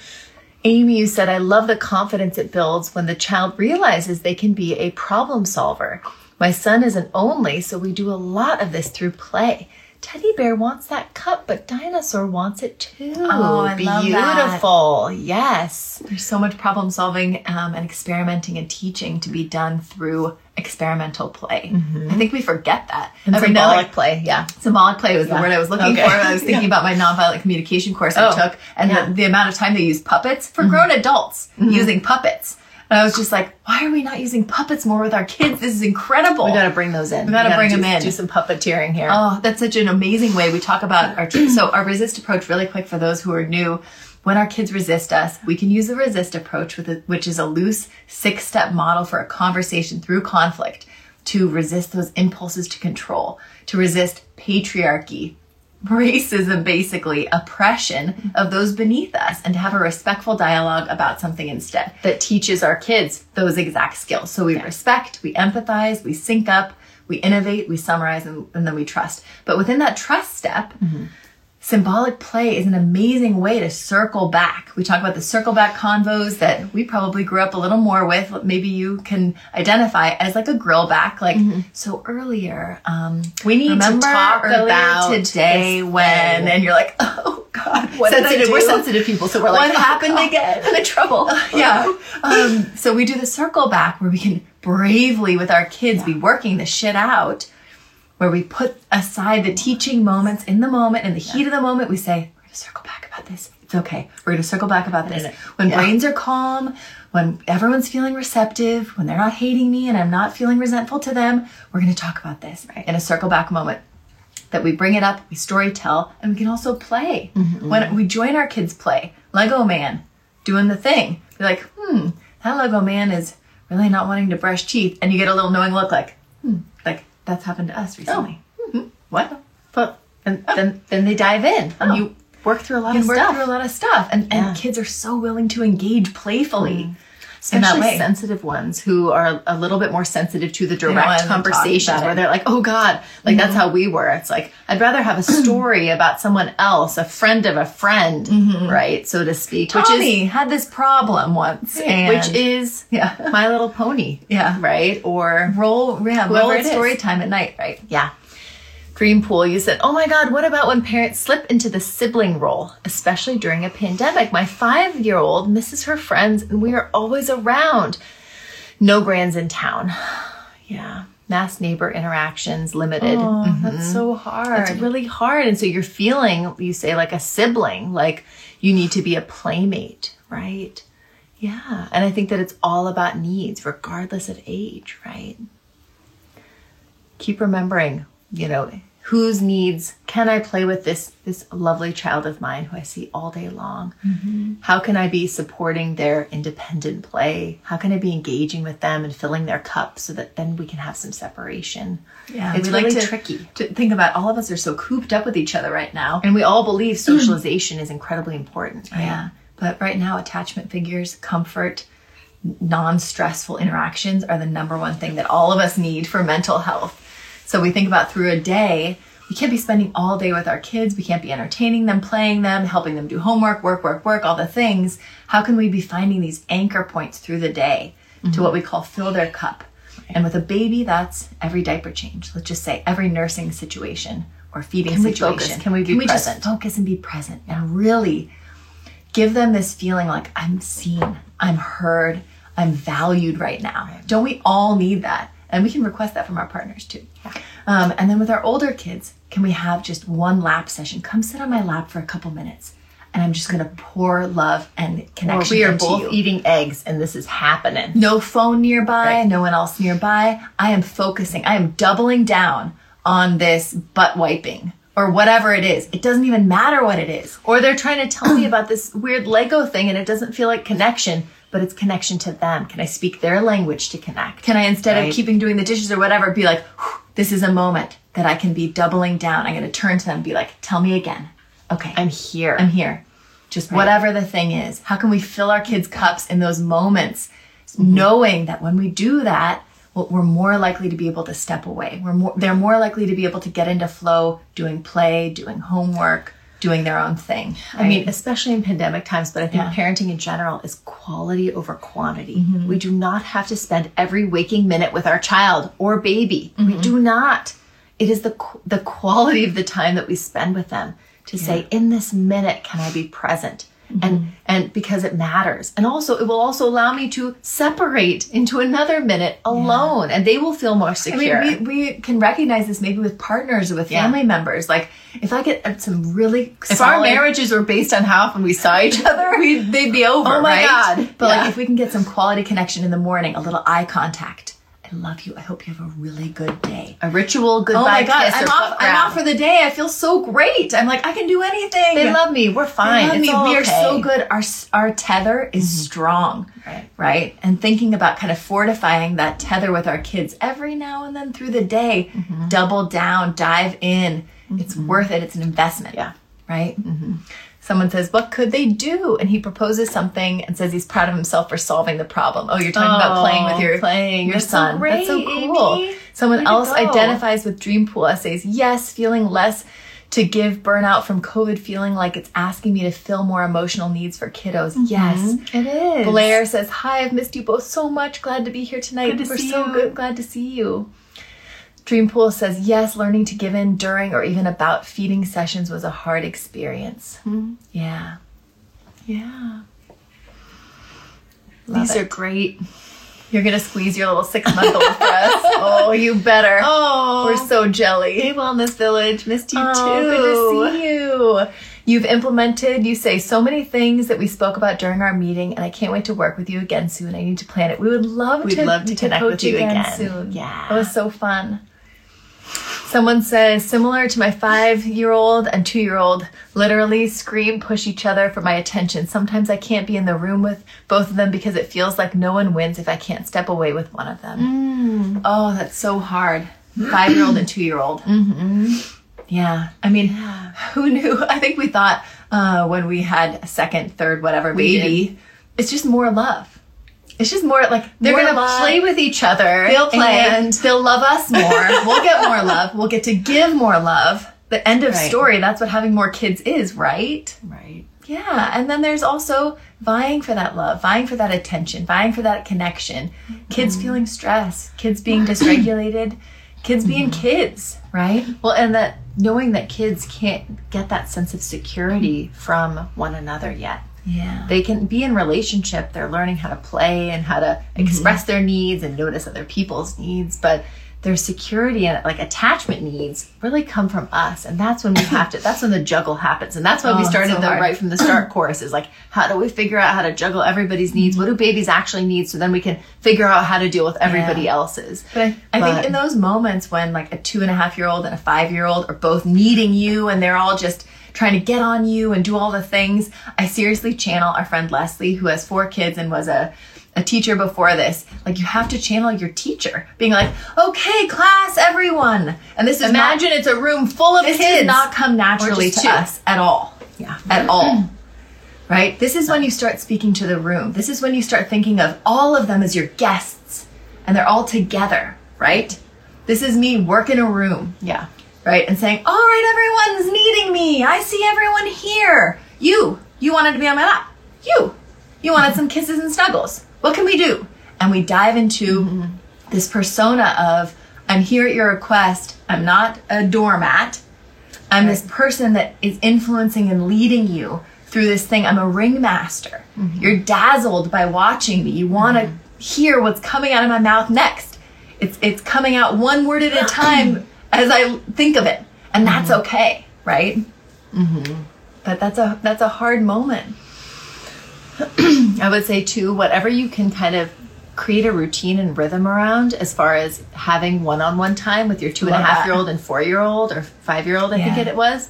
Amy, you said, I love the confidence it builds when the child realizes they can be a problem solver. My son is an only, so we do a lot of this through play. Teddy bear wants that cup, but dinosaur wants it too. Oh, I love that. Beautiful. Yes. There's so much problem solving um, and experimenting and teaching to be done through experimental play. Mm-hmm. I think we forget that. And Every now and symbolic play. Yeah. Symbolic play was the word I was looking Okay. for. I was <laughs> thinking about my nonviolent communication course I Oh, took and yeah. the, the amount of time they use puppets for mm-hmm. grown adults mm-hmm. using puppets. And I was just like, why are we not using puppets more with our kids? This is incredible. We got to bring those in. We gotta bring do, 'em in. Do some puppeteering here. Oh, that's such an amazing way. We talk about our so our resist approach really quick for those who are new. When our kids resist us, we can use the resist approach with a, which is a loose six-step model for a conversation through conflict to resist those impulses to control, to resist patriarchy, racism basically, oppression of those beneath us and to have a respectful dialogue about something instead that teaches our kids those exact skills. So we respect, we empathize, we sync up, we innovate, we summarize, and, and then we trust. But within that trust step, mm-hmm. Symbolic play is an amazing way to circle back. We talk about the circle back convos that we probably grew up a little more with. Maybe you can identify as like a grill back. Like, so earlier, um, We need to talk about today when, thing. and you're like, <laughs> oh God, what did I sensitive. We're sensitive people, so we're like, what happened again? I'm in trouble. <laughs> yeah. Um, so we do the circle back where we can bravely with our kids be working the shit out, where we put aside the teaching moments in the moment, in the heat of the moment, we say, we're gonna circle back about this. It's okay. We're going to circle back about this. When Yeah. brains are calm, when everyone's feeling receptive, when they're not hating me and I'm not feeling resentful to them, we're going to talk about this right. in a circle back moment. That we bring it up, we story tell, and we can also play. Mm-hmm. When we join our kids' play, Lego Man doing the thing, you're like, hmm, that Lego Man is really not wanting to brush teeth, and you get a little knowing look like that's happened to us oh. recently. Oh. What? But and oh. then then they dive in and Oh. you work through a lot You of work stuff. through a lot of stuff, and, Yeah. and kids are so willing to engage playfully. that Especially sensitive ones who are a little bit more sensitive to the direct talk conversations where they're like, oh God, like that's how we were. It's like, I'd rather have a <clears throat> story about someone else, a friend of a friend, mm-hmm. right? So to speak, which is, Tommy had this problem once, and which is Yeah. My Little Pony. Yeah. Right. Or roll, yeah, roll it it is. story time at night, right? Yeah. Dreampool, you said, oh my God, what about when parents slip into the sibling role, especially during a pandemic? My five year old misses her friends and we are always around. No grands in town. <sighs> Yeah. Mass neighbor interactions limited. Oh, that's mm-hmm. so hard. It's really hard. And so you're feeling, you say, like a sibling, like you need to be a playmate, right? Yeah. And I think that it's all about needs, regardless of age, right? Keep remembering, you know, whose needs can I play with this this lovely child of mine who I see all day long? Mm-hmm. How can I be supporting their independent play? How can I be engaging with them and filling their cup so that then we can have some separation? yeah, it's really like to, tricky. to think about. All of us are so cooped up with each other right now. And we all believe <clears throat> socialization is incredibly important. Right? Yeah, but right now, attachment figures, comfort, non-stressful interactions are the number one thing that all of us need for mental health. So we think about through a day, we can't be spending all day with our kids. We can't be entertaining them, playing them, helping them do homework, work, work, work, all the things. How can we be finding these anchor points through the day to what we call fill their cup? And with a baby, that's every diaper change. Let's just say every nursing situation or feeding Can we situation. focus? Can we be present? just focus and be present and really give them this feeling like I'm seen, I'm heard, I'm valued right now. Don't we all need that? And we can request that from our partners too. Um, and then with our older kids, can we have just one lap session? Come sit on my lap for a couple minutes, and I'm just going to pour love and connection. Or we are into both you. eating eggs and this is happening. No phone nearby, Right. no one else nearby. I am focusing. I am doubling down on this butt wiping or whatever it is. It doesn't even matter what it is. Or they're trying to tell me <clears throat> about this weird Lego thing and it doesn't feel like connection, but it's connection to them. Can I speak their language to connect? Can I, instead Right. of keeping doing the dishes or whatever, be like, this is a moment that I can be doubling down. I'm going to turn to them and be like, tell me again. Okay. I'm here. I'm here. Just whatever the thing is. How can we fill our kids' cups in those moments, mm-hmm. knowing that when we do that, well, we're more likely to be able to step away. We're more, they're more likely to be able to get into flow, doing play, doing homework, doing their own thing. I mean, especially in pandemic times, but I think Yeah. parenting in general is quality over quantity. Mm-hmm. We do not have to spend every waking minute with our child or baby. We mm-hmm. do not. It is the the quality of the time that we spend with them to say, in this minute, can I be present? And and because it matters, and also it will also allow me to separate into another minute alone, and they will feel more secure I mean, we, we can recognize this maybe with partners or with Yeah. family members. Like, if I get uh, some really if our marriages were based on how often we saw each <laughs> other, we they'd be over. Oh my right? god! But Yeah. like, if we can get some quality connection in the morning, a little eye contact. I love you. I hope you have a really good day. a ritual goodbye Oh my god! I'm off. I'm off for the day. I feel so great. I'm like I can do anything. They love me. We're They fine. love It's me. We are okay. Mm-hmm. so good. Our our tether is strong. Right. Right. And thinking about kind of fortifying that tether with our kids every now and then through the day. Mm-hmm. Double down. Dive in. It's worth it. It's an investment. Yeah. Right. Someone says, "What could they do?" And he proposes something and says he's proud of himself for solving the problem. Oh, you're talking about Oh, playing with your playing. your That's so son. That's so great, cool. Amy. Someone Way else identifies with Dreampool essays. Yes, feeling less to give burnout from COVID, feeling like it's asking me to fill more emotional needs for kiddos. Mm-hmm. Yes, It is. Blair says, Hi, I've missed you both so much. Glad to be here tonight. Good to We're see so you." good. Glad to see you. Dreampool says, Yes, learning to give in during or even about feeding sessions was a hard experience. Hmm. Yeah. Yeah. Love These it. are great. You're going to squeeze your little six month old for us. <laughs> Oh, you better. Oh, We're so jelly. Hey, Wellness Village. Missed you Oh, too. good to see you. You've implemented, you say so many things that we spoke about during our meeting, and I can't wait to work with you again soon. I need to plan it. We would love We'd to, love to connect coach with you again. soon. Yeah. It was so fun. Someone says, similar to my five year old and two year old, literally scream, push each other for my attention. Sometimes I can't be in the room with both of them because it feels like no one wins if I can't step away with one of them. Oh, that's so hard. Five year old and two year old. Mm-hmm. Yeah. I mean, who knew? <laughs> I think we thought uh, when we had a second, third, whatever baby, it's just more love. It's just more like They're more gonna love. play with each other. They'll play. and They'll love us more. <laughs> we'll get more love. We'll get to give more love. The end of Right. story. That's what having more kids is, right? right. Yeah. And then there's also vying for that love, vying for that attention, vying for that connection. Kids mm-hmm. feeling stress, kids being <clears throat> dysregulated, kids being mm-hmm. kids, right? Well, and that knowing that kids can't get that sense of security from one another yet. Yeah. They can be in relationship, they're learning how to play and how to mm-hmm. express their needs and notice other people's needs, but their security and like attachment needs really come from us. And that's when we <laughs> have to that's when the juggle happens. And that's why Oh, we started so the hard. right from the start course is like how do we figure out how to juggle everybody's needs? Mm-hmm. What do babies actually need so then we can figure out how to deal with everybody Yeah. else's. But I, I But- think in those moments when like a two and a half year old and a five year old are both needing you and they're all just trying to get on you and do all the things, I seriously channel our friend Leslie, who has four kids and was a, a teacher before this. Like you have to channel your teacher, being like, okay, class, everyone. And this is Imagine it's a room full of not, this kids. does not come naturally to two. us at all yeah. at <clears throat> all. Right? This is when you start speaking to the room. This is when you start thinking of all of them as your guests and they're all together, right? This is me working a room, Yeah. Right? And saying, all right, everyone's needing me. I see everyone here. You, you wanted to be on my lap. You, you wanted some kisses and snuggles. What can we do? And we dive into this persona of, I'm here at your request. I'm not a doormat. I'm this person that is influencing and leading you through this thing. I'm a ringmaster. Mm-hmm. You're dazzled by watching me. You want to mm-hmm. hear what's coming out of my mouth next. It's it's coming out one word at a <clears throat> time as I think of it, and that's okay, right? Mm-hmm. But that's a that's a hard moment. <clears throat> I would say too, whatever you can kind of create a routine and rhythm around as far as having one-on-one time with your two and a half year old and four year old or five year old, I Yeah. think it was.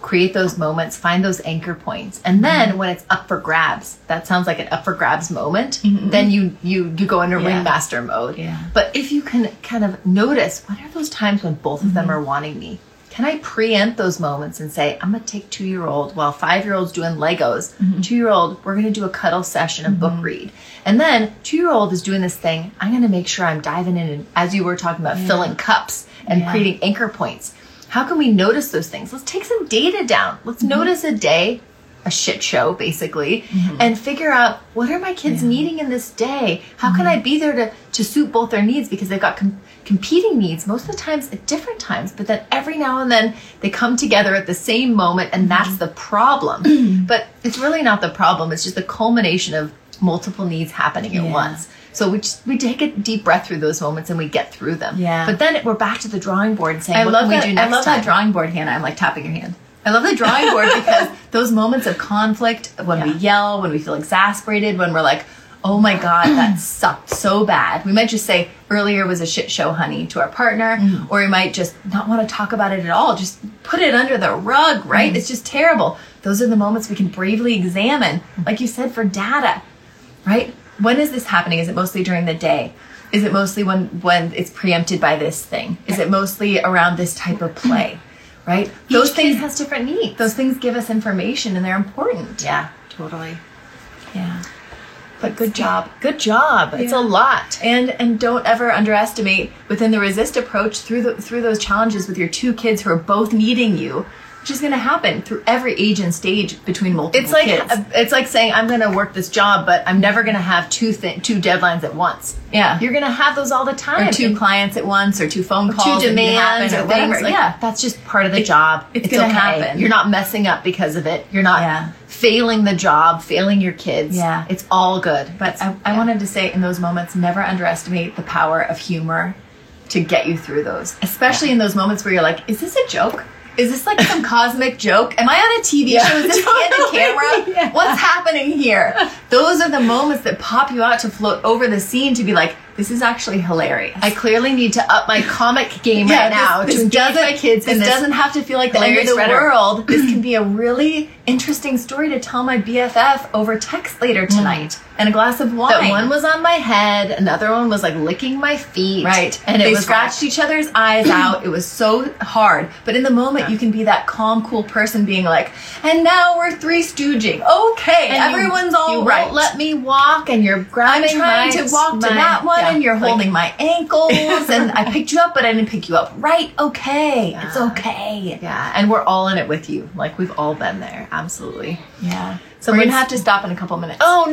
Create those moments, find those anchor points. And then mm-hmm. when it's up for grabs, that sounds like an up for grabs moment, mm-hmm. then you you you go into Yeah. ringmaster mode. Yeah. But if you can kind of notice what are those times when both of them mm-hmm. are wanting me? Can I preempt those moments and say, I'm gonna take two year old while five year old's doing Legos, two year old, we're gonna do a cuddle session, a book read. And then two year old is doing this thing, I'm gonna make sure I'm diving in and as you were talking about filling cups and Yeah. creating anchor points. How can we notice those things? Let's take some data down. Let's mm-hmm. notice a day, a shit show basically, mm-hmm. and figure out what are my kids needing in this day? How can mm-hmm. I be there to, to suit both their needs because they've got com- competing needs most of the times at different times, but then every now and then they come together at the same moment and that's the problem. <clears throat> but it's really not the problem. It's just the culmination of multiple needs happening at once. So we just we take a deep breath through those moments and we get through them. Yeah. But then we're back to the drawing board and saying, I what love can that. we do next I love time? that drawing board, Hannah. I'm like tapping your hand. I love the drawing board <laughs> because those moments of conflict, when we yell, when we feel exasperated, when we're like, "Oh my god, that <clears throat> sucked so bad," we might just say, "Earlier was a shit show, honey," to our partner, Mm-hmm. or we might just not want to talk about it at all. Just put it under the rug, right? Mm-hmm. It's just terrible. Those are the moments we can bravely examine, Mm-hmm. like you said, for data, right? When is this happening? Is it mostly during the day? Is it mostly when when it's preempted by this thing? Is it mostly around this type of play? <clears throat> Right? Those things kid has different needs. those things give us information and they're important. yeah, totally. Yeah. But good job. Good job. It's a lot. And and don't ever underestimate within the resist approach through the through those challenges with your two kids who are both needing you, which is going to happen through every age and stage between multiple It's like kids. it's like saying I'm going to work this job, but I'm never going to have two th- two deadlines at once. Yeah. you're going to have those all the time. or two And clients at once or two phone calls two to demands happen or things. whatever. Like, yeah. that's just part of the job. it's gonna okay. happen. You're not messing up because of it. You're not Yeah. failing the job, failing your kids. Yeah. it's all good. But I, I wanted to say in those moments, never underestimate the power of humor to get you through those. Especially in those moments where you're like, is this a joke? Is this like some cosmic joke? Am I on a TV Yeah, show? Is this totally. candid camera? <laughs> Yeah. What's happening here? Those are the moments that pop you out to float over the scene to be like, this is actually hilarious. I clearly need to up my comic game Yeah, right this- now this to engage doesn't- my kids This this. doesn't have to feel like the end of the rhetoric. world. This can <clears throat> be a really interesting story to tell my BFF over text later hmm. tonight and a glass of wine. that one was on my head, another one was like licking my feet. Right. And it they was scratched each other's eyes <clears throat> out. It was so hard. But in the moment, you can be that calm, cool person being like, and now we're three stooging. Okay, And you- everyone's all you right. Won't let me walk, and you're grabbing I'm trying my- to walk to that one, yeah, and you're like- holding my ankles, and I <laughs> picked you up, but I didn't pick you up right. Okay, it's okay. Yeah, and we're all in it with you. Like we've all been there. Absolutely. Yeah. So we're gonna have to stop in a couple minutes. Oh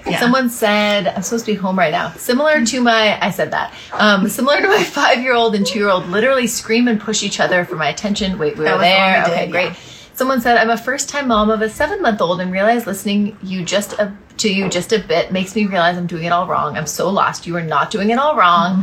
no! Yeah. Someone said I'm supposed to be home right now. Similar to my, I said that. Um, similar to my <laughs> five-year-old and two-year-old, literally scream and push each other for my attention. Wait, we That were was the one there. we did, okay, great. yeah. Someone said I'm a first-time mom of a seven-month-old and realized listening you just a, to you just a bit makes me realize I'm doing it all wrong. I'm so lost. You are not doing it all wrong.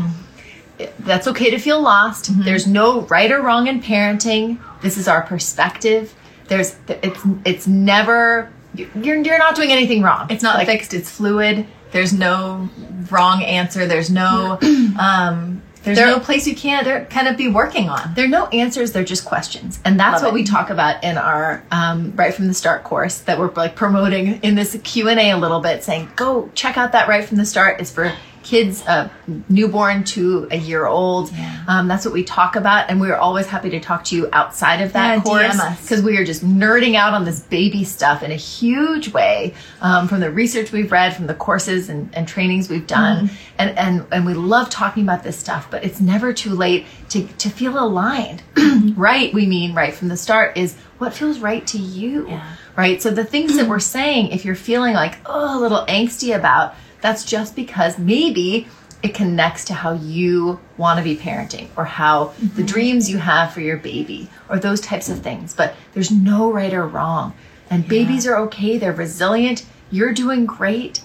Mm-hmm. That's okay to feel lost. There's no right or wrong in parenting. This is our perspective. There's it's it's never you're you're not doing anything wrong. It's not Like, fixed. It's fluid. There's no wrong answer. There's no um, there's There- no place you can't there kind of be working on. There are no answers. They're just questions, and that's Love what it. we talk about in our um, right from the start course that we're like promoting in this Q and A a little bit, saying go check out that right from the start. It's for kids uh, newborn to a year old. Yeah. Um, that's what we talk about, and we are always happy to talk to you outside of that Yeah, course because we are just nerding out on this baby stuff in a huge way um, from the research we've read, from the courses and, and trainings we've done, Mm-hmm. and, and and we love talking about this stuff. But it's never too late to to feel aligned. <clears throat> right, we mean right from the start is what feels right to you. Yeah. Right. So the things that <clears throat> we're saying, if you're feeling like oh a little angsty about, that's just because maybe it connects to how you want to be parenting or how the mm-hmm. dreams you have for your baby or those types of things. But there's no right or wrong. And babies are okay. They're resilient. You're doing great.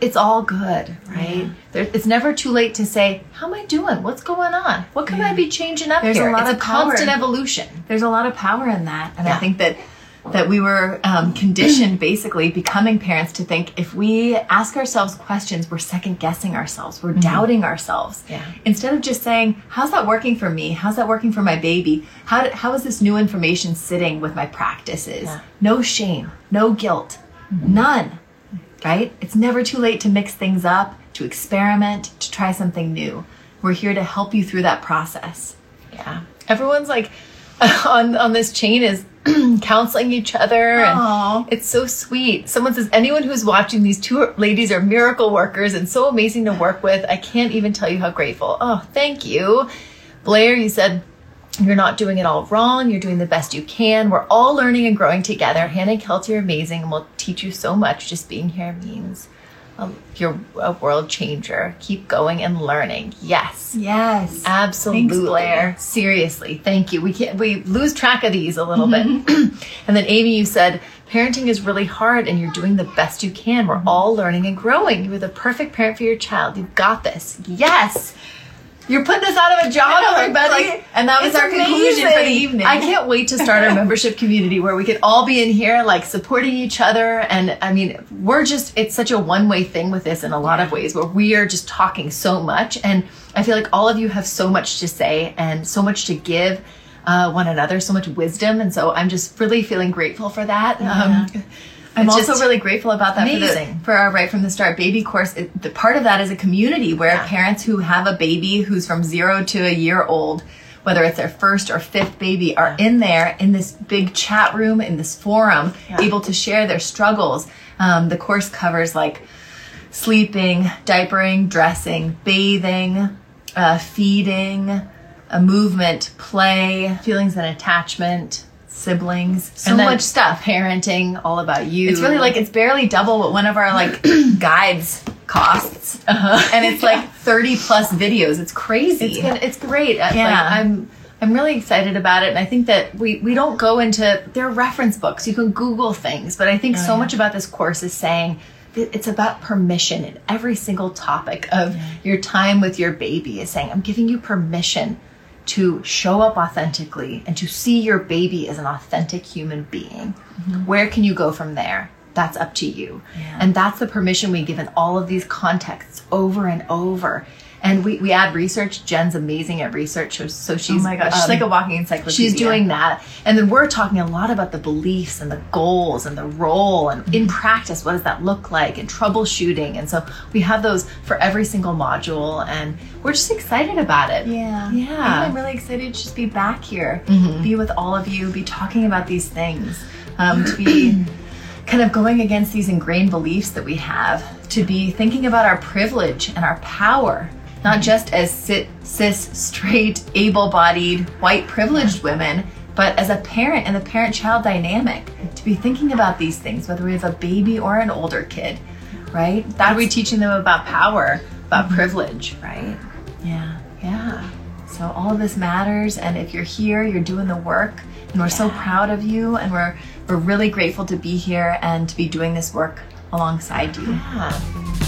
It's all good, right? There, it's never too late to say, "How am I doing? What's going on? What can I be changing up There's a lot it's of a constant evolution. There's a lot of power in that, and Yeah. I think that that we were um, conditioned, <clears throat> basically becoming parents, to think if we ask ourselves questions, we're second guessing ourselves, we're doubting ourselves. Yeah. Instead of just saying, "How's that working for me? How's that working for my baby? How how is this new information sitting with my practices?" Yeah. No shame, no guilt, none. Right? It's never too late to mix things up, to experiment, to try something new. We're here to help you through that process. Yeah. Everyone's like <laughs> on on this chain is <clears throat> counseling each other it's so sweet. Someone says anyone who's watching these two ladies are miracle workers and so amazing to work with. I can't even tell you how grateful. Oh, thank you. Blair, you said you're not doing it all wrong. You're doing the best you can. We're all learning and growing together. Hannah and Kelty are amazing and will teach you so much. Just being here means um, you're a world changer. Keep going and learning. Yes. Yes. Absolutely. Thanks, Blair. Seriously. Thank you. We can't we lose track of these a little bit. Mm-hmm. <clears throat> and then Amy, you said parenting is really hard and you're doing the best you can. We're all learning and growing. You're the perfect parent for your child. You've got this. Yes. You're putting us out of a job, know, everybody. like, and that was our conclusion for the evening. I can't wait to start our <laughs> membership community where we can all be in here, like supporting each other. And I mean, we're just, it's such a one way thing with this in a lot of ways where we are just talking so much. And I feel like all of you have so much to say and so much to give. Uh, one another so much wisdom and so i'm just really feeling grateful for that um, I'm it's also really grateful about that for, amazing. the, for our right from the start baby course. It, the part of that is a community where Yeah. parents who have a baby who's from zero to a year old, whether it's their first or fifth baby, are in there in this big chat room in this forum, Yeah. able to share their struggles. Um, the course covers like sleeping, diapering, dressing, bathing, uh, feeding, a movement, play, feelings and attachment siblings, so then much stuff. parenting all about you It's really like it's barely double what one of our like <clears throat> guides costs, Uh-huh. and it's like <laughs> thirty plus videos. It's crazy. It's good. It's great. Uh, Yeah. Like, I'm I'm really excited about it, and I think that we we don't go into their reference books. You can Google things, but I think so yeah. much about this course is saying it's about permission in every single topic of your time with your baby. Is saying I'm giving you permission to show up authentically and to see your baby as an authentic human being. Mm-hmm. Where can you go from there? That's up to you. Yeah. And that's the permission we give in all of these contexts over and over. And we, we add research. Jen's amazing at research. So, so she's Oh my gosh, she's um, like a walking encyclopedia. She's doing that. And then we're talking a lot about the beliefs and the goals and the role and in practice, what does that look like and troubleshooting. And so we have those for every single module and we're just excited about it. Yeah. Yeah. I'm really excited to just be back here, be with all of you, be talking about these things, um, to be <clears throat> kind of going against these ingrained beliefs that we have, to be thinking about our privilege and our power, not just as cis, straight, able bodied, white privileged women, but as a parent and the parent child dynamic, to be thinking about these things, whether we have a baby or an older kid, right? How are we teaching them about power, about mm-hmm. privilege, right? Yeah. Yeah. So all of this matters, and if you're here, you're doing the work, and we're so proud of you, and we're we're really grateful to be here and to be doing this work alongside you. Yeah.